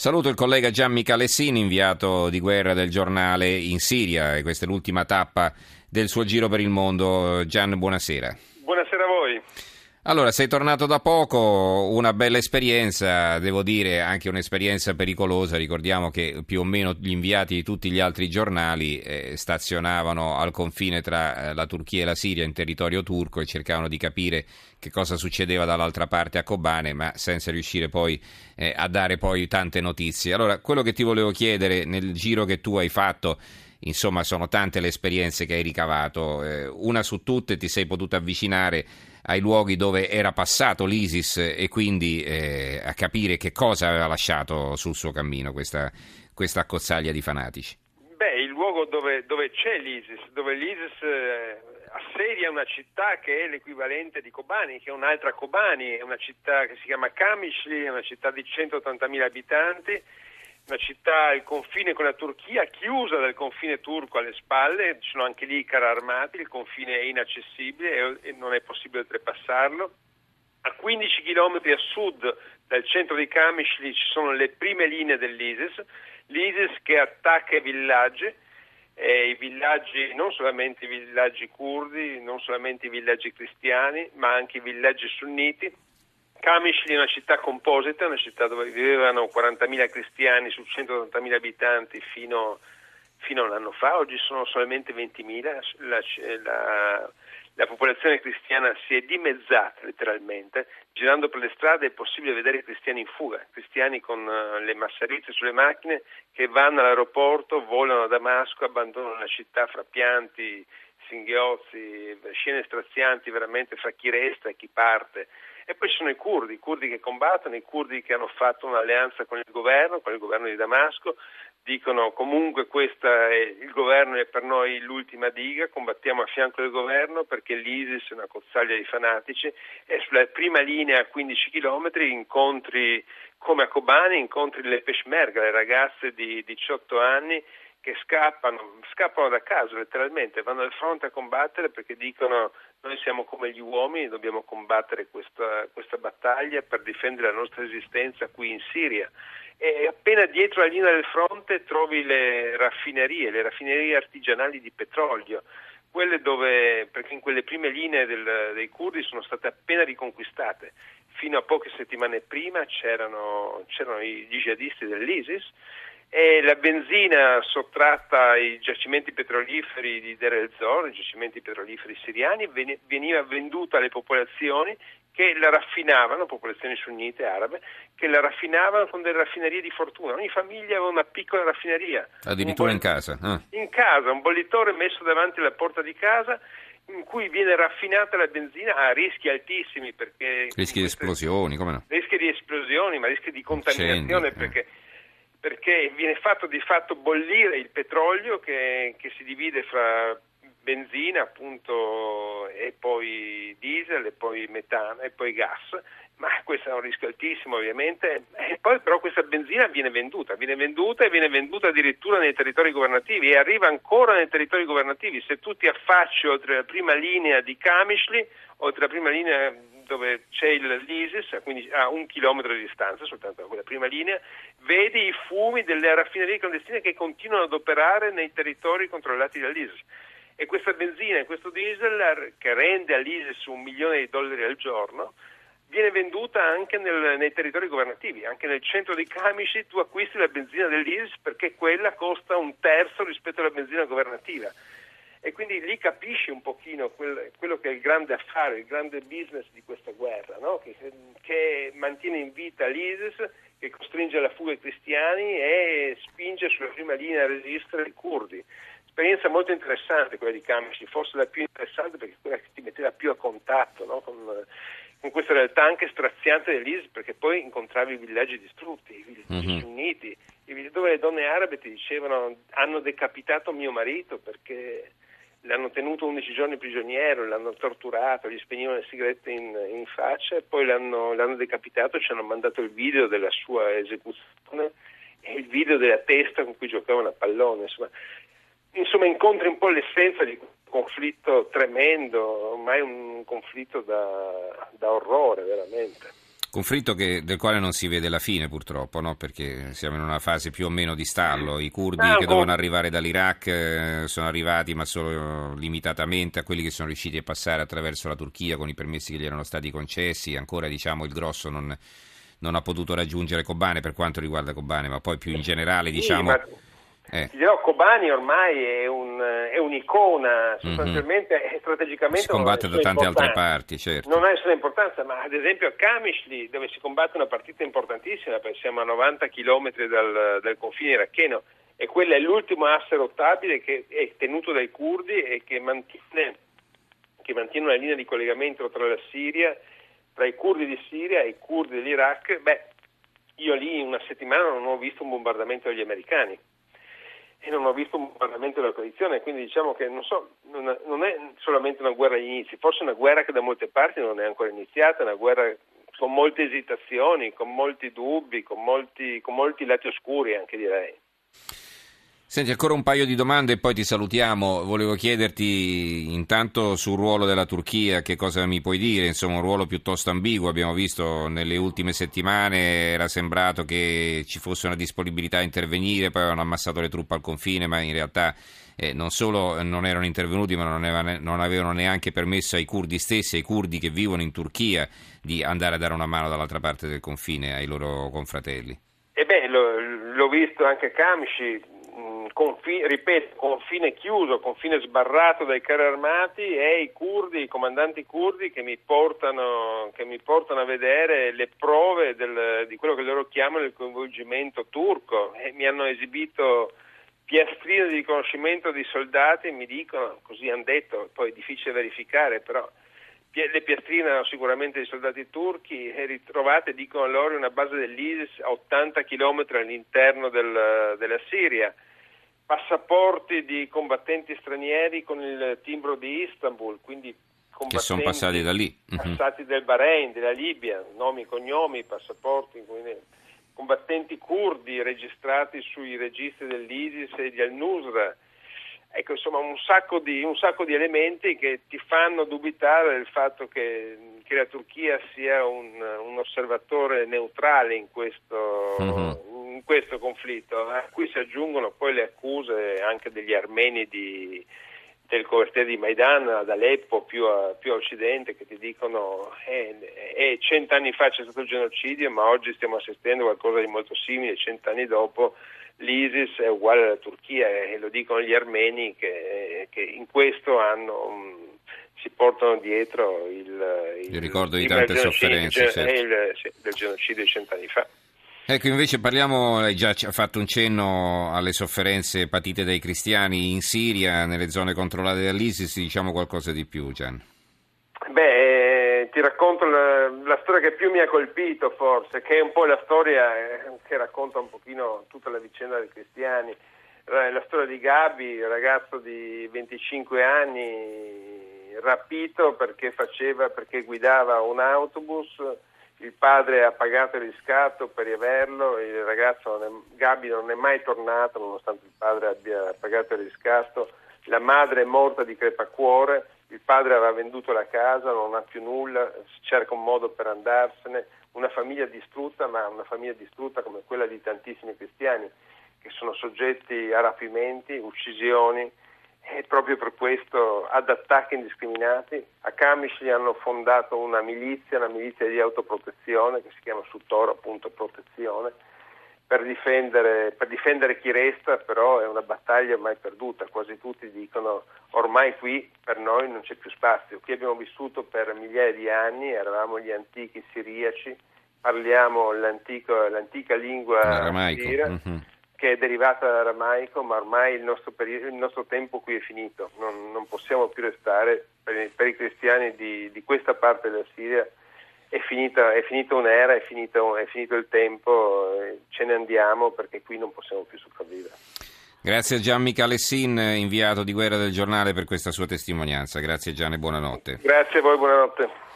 Saluto il collega Gianni Calessini, inviato di guerra del giornale in Siria, e questa è l'ultima tappa del suo giro per il mondo. Gian, buonasera. Buonasera a voi. Allora, sei tornato da poco, una bella esperienza, devo dire anche un'esperienza pericolosa. Ricordiamo che più o meno gli inviati di tutti gli altri giornali eh, stazionavano al confine tra eh, la Turchia e la Siria in territorio turco e cercavano di capire che cosa succedeva dall'altra parte a Kobane, ma senza riuscire poi eh, a dare poi tante notizie. Allora, quello che ti volevo chiedere nel giro che tu hai fatto insomma sono tante le esperienze che hai ricavato, eh, una su tutte ti sei potuto avvicinare ai luoghi dove era passato l'ISIS e quindi eh, a capire che cosa aveva lasciato sul suo cammino questa, questa accozzaglia di fanatici. Beh, il luogo dove, dove c'è l'ISIS, dove l'ISIS eh, assedia una città che è l'equivalente di Kobani, che è un'altra Kobani, è una città che si chiama Kamishli, è una città di 180.000 abitanti una città al confine con la Turchia, chiusa dal confine turco alle spalle, ci sono anche lì i carri armati, il confine è inaccessibile e non è possibile oltrepassarlo. A 15 km a sud dal centro di Kamishli ci sono le prime linee dell'ISIS, l'ISIS che attacca i villaggi, eh, i villaggi, non solamente i villaggi curdi, non solamente i villaggi cristiani, ma anche i villaggi sunniti Kamishli è una città composita, una città dove vivevano 40.000 cristiani su 180.000 abitanti fino, fino, a un anno fa, oggi sono solamente 20.000, la, la, la, popolazione cristiana si è dimezzata letteralmente, girando per le strade è possibile vedere cristiani in fuga, cristiani con uh, le massarize sulle macchine che vanno all'aeroporto, volano a Damasco, abbandonano la città fra pianti, singhiozzi, scene strazianti veramente fra chi resta e chi parte. E poi ci sono i curdi, i curdi che combattono, i curdi che hanno fatto un'alleanza con il governo, con il governo di Damasco, dicono comunque questa è, il governo è per noi l'ultima diga, combattiamo a fianco del governo perché l'ISIS è una cozzaglia di fanatici e sulla prima linea a 15 km incontri come a Kobani, incontri le Peshmerga, le ragazze di 18 anni che scappano, scappano da casa letteralmente, vanno al fronte a combattere perché dicono noi siamo come gli uomini, dobbiamo combattere questa, questa battaglia per difendere la nostra esistenza qui in Siria. E appena dietro la linea del fronte trovi le raffinerie, le raffinerie artigianali di petrolio, quelle dove, perché in quelle prime linee del, dei curdi sono state appena riconquistate. Fino a poche settimane prima c'erano, c'erano i jihadisti dell'ISIS e la benzina sottratta ai giacimenti petroliferi di Deir el-Zor, i giacimenti petroliferi siriani, veniva venduta alle popolazioni che la raffinavano, popolazioni sunnite arabe, che la raffinavano con delle raffinerie di fortuna. Ogni famiglia aveva una piccola raffineria. Addirittura in casa? Ah. In casa, un bollitore messo davanti alla porta di casa in cui viene raffinata la benzina a rischi altissimi perché... Rischi di esplosioni, come no? Rischi di esplosioni, ma rischi di contaminazione Incendi, perché... Eh perché viene fatto di fatto bollire il petrolio che, che si divide fra benzina appunto e poi diesel e poi metano e poi gas. Ma questo è un rischio altissimo ovviamente. E poi però questa benzina viene venduta viene venduta e viene venduta addirittura nei territori governativi e arriva ancora nei territori governativi. Se tu ti affacci oltre la prima linea di Kamishli oltre la prima linea dove c'è l'ISIS, quindi a un chilometro di distanza, soltanto da quella prima linea, vedi i fumi delle raffinerie clandestine che continuano ad operare nei territori controllati dall'ISIS. E questa benzina e questo diesel, che rende all'ISIS un milione di dollari al giorno, viene venduta anche nel, nei territori governativi, anche nel centro di Kamishi tu acquisti la benzina dell'ISIS perché quella costa un terzo rispetto alla benzina governativa e quindi lì capisci un pochino quel, quello che è il grande affare, il grande business di questa guerra, no? che, che, mantiene in vita l'ISIS, che costringe alla fuga i cristiani e spinge sulla prima linea a resistere i curdi. Esperienza molto interessante quella di Kamishi, forse la più interessante perché quella che ti metteva più a contatto no? con, con, questa realtà anche straziante dell'ISIS, perché poi incontravi i villaggi distrutti, i villaggi mm-hmm. sunniti, dove le donne arabe ti dicevano hanno decapitato mio marito perché l'hanno tenuto 11 giorni prigioniero, l'hanno torturato, gli spegnevano le sigarette in, in faccia e poi l'hanno, l'hanno, decapitato, ci hanno mandato il video della sua esecuzione e il video della testa con cui giocavano a pallone. Insomma, insomma incontri un po' l'essenza di un conflitto tremendo, ormai un conflitto da, da orrore veramente. Conflitto che, del quale non si vede la fine purtroppo, no? perché siamo in una fase più o meno di stallo. I curdi che dovevano arrivare dall'Iraq eh, sono arrivati ma solo limitatamente a quelli che sono riusciti a passare attraverso la Turchia con i permessi che gli erano stati concessi. Ancora diciamo il grosso non, non ha potuto raggiungere Kobane per quanto riguarda Kobane, ma poi più in generale diciamo... Sì, ma eh. Ti dirò, Kobani ormai è, un, è un'icona, mhm. sostanzialmente mm-hmm. strategicamente. Si combatte da tante altre parti, certo. Non ha nessuna importanza, ma ad esempio a Kamishli, dove si combatte una partita importantissima, siamo a 90 km dal, dal confine iracheno, e quello è l'ultimo asse rotabile che è tenuto dai curdi e che mantiene, che mantiene una linea di collegamento tra la Siria, tra i curdi di Siria e i curdi dell'Iraq. Beh, io lì in una settimana non ho visto un bombardamento degli americani e non ho visto un bombardamento della coalizione, quindi diciamo che non, so, non, è solamente una guerra agli inizi, forse una guerra che da molte parti non è ancora iniziata, una guerra con molte esitazioni, con molti dubbi, con molti, con molti lati oscuri anche direi. Senti, ancora un paio di domande e poi ti salutiamo. Volevo chiederti intanto sul ruolo della Turchia, che cosa mi puoi dire? Insomma, un ruolo piuttosto ambiguo. Abbiamo visto nelle ultime settimane, era sembrato che ci fosse una disponibilità a intervenire, poi avevano ammassato le truppe al confine, ma in realtà eh, non solo non erano intervenuti, ma non, avevano, neanche permesso ai curdi stessi, ai curdi che vivono in Turchia, di andare a dare una mano dall'altra parte del confine ai loro confratelli. E beh, l'ho visto anche Camci confine, ripeto, confine chiuso, confine sbarrato dai carri armati e i curdi, i comandanti curdi che mi portano, che mi portano a vedere le prove del, di quello che loro chiamano il coinvolgimento turco. E mi hanno esibito piastrine di riconoscimento di soldati e mi dicono, così hanno detto, poi è difficile verificare, però le piastrine erano sicuramente di soldati turchi e ritrovate, dicono loro, una base dell'ISIS a 80 km all'interno del, della Siria passaporti di combattenti stranieri con il timbro di Istanbul, quindi che sono passati da lì. Mhm. Passati del Bahrain, della Libia, nomi, cognomi, passaporti, combattenti curdi registrati sui registri dell'ISIS e di Al-Nusra. Ecco, insomma, un sacco, di, un sacco di elementi che ti fanno dubitare del fatto che, che la Turchia sia un, un osservatore neutrale in questo, uh-huh in questo conflitto, a cui si aggiungono poi le accuse anche degli armeni di, del quartiere di Maidan ad Aleppo più a, più a occidente che ti dicono eh, eh, cent'anni fa c'è stato il genocidio ma oggi stiamo assistendo a qualcosa di molto simile, cent'anni dopo l'ISIS è uguale alla Turchia e lo dicono gli armeni che, che in questo hanno um, si portano dietro il, il, il ricordo di tante sofferenze il, certo. il, del genocidio di cent'anni fa. Ecco, invece parliamo, hai già fatto un cenno alle sofferenze patite dai cristiani in Siria, nelle zone controllate dall'ISIS, diciamo qualcosa di più, Gian. Beh, eh, ti racconto la, la, storia che più mi ha colpito forse, che è un po' la storia eh, che racconta un pochino tutta la vicenda dei cristiani. La storia di Gabi, ragazzo di 25 anni, rapito perché, faceva, perché guidava un autobus il padre ha pagato il riscatto per riaverlo, il ragazzo non è, Gabi non è mai tornato nonostante il padre abbia pagato il riscatto, la madre è morta di crepacuore, il padre aveva venduto la casa, non ha più nulla, cerca un modo per andarsene, una famiglia distrutta, ma una famiglia distrutta come quella di tantissimi cristiani che sono soggetti a rapimenti, uccisioni, e proprio per questo ad attacchi indiscriminati. A Camishli hanno fondato una milizia, una milizia di autoprotezione che si chiama Sutoro appunto protezione, per difendere, per difendere chi resta, però è una battaglia ormai perduta, quasi tutti dicono ormai qui per noi non c'è più spazio, qui abbiamo vissuto per migliaia di anni, eravamo gli antichi siriaci, parliamo l'antica lingua sira. Che è derivata dall'aramaico, ma ormai il nostro, periodo, il nostro tempo qui è finito, non, non possiamo più restare, per, per i cristiani di, di, questa parte della Siria è finita, è finita un'era, è finito, è finito il tempo, ce ne andiamo perché qui non possiamo più sopravvivere. Grazie a Gian Michalessin, inviato di Guerra del Giornale, per questa sua testimonianza. Grazie Gian e buonanotte. Grazie a voi, buonanotte.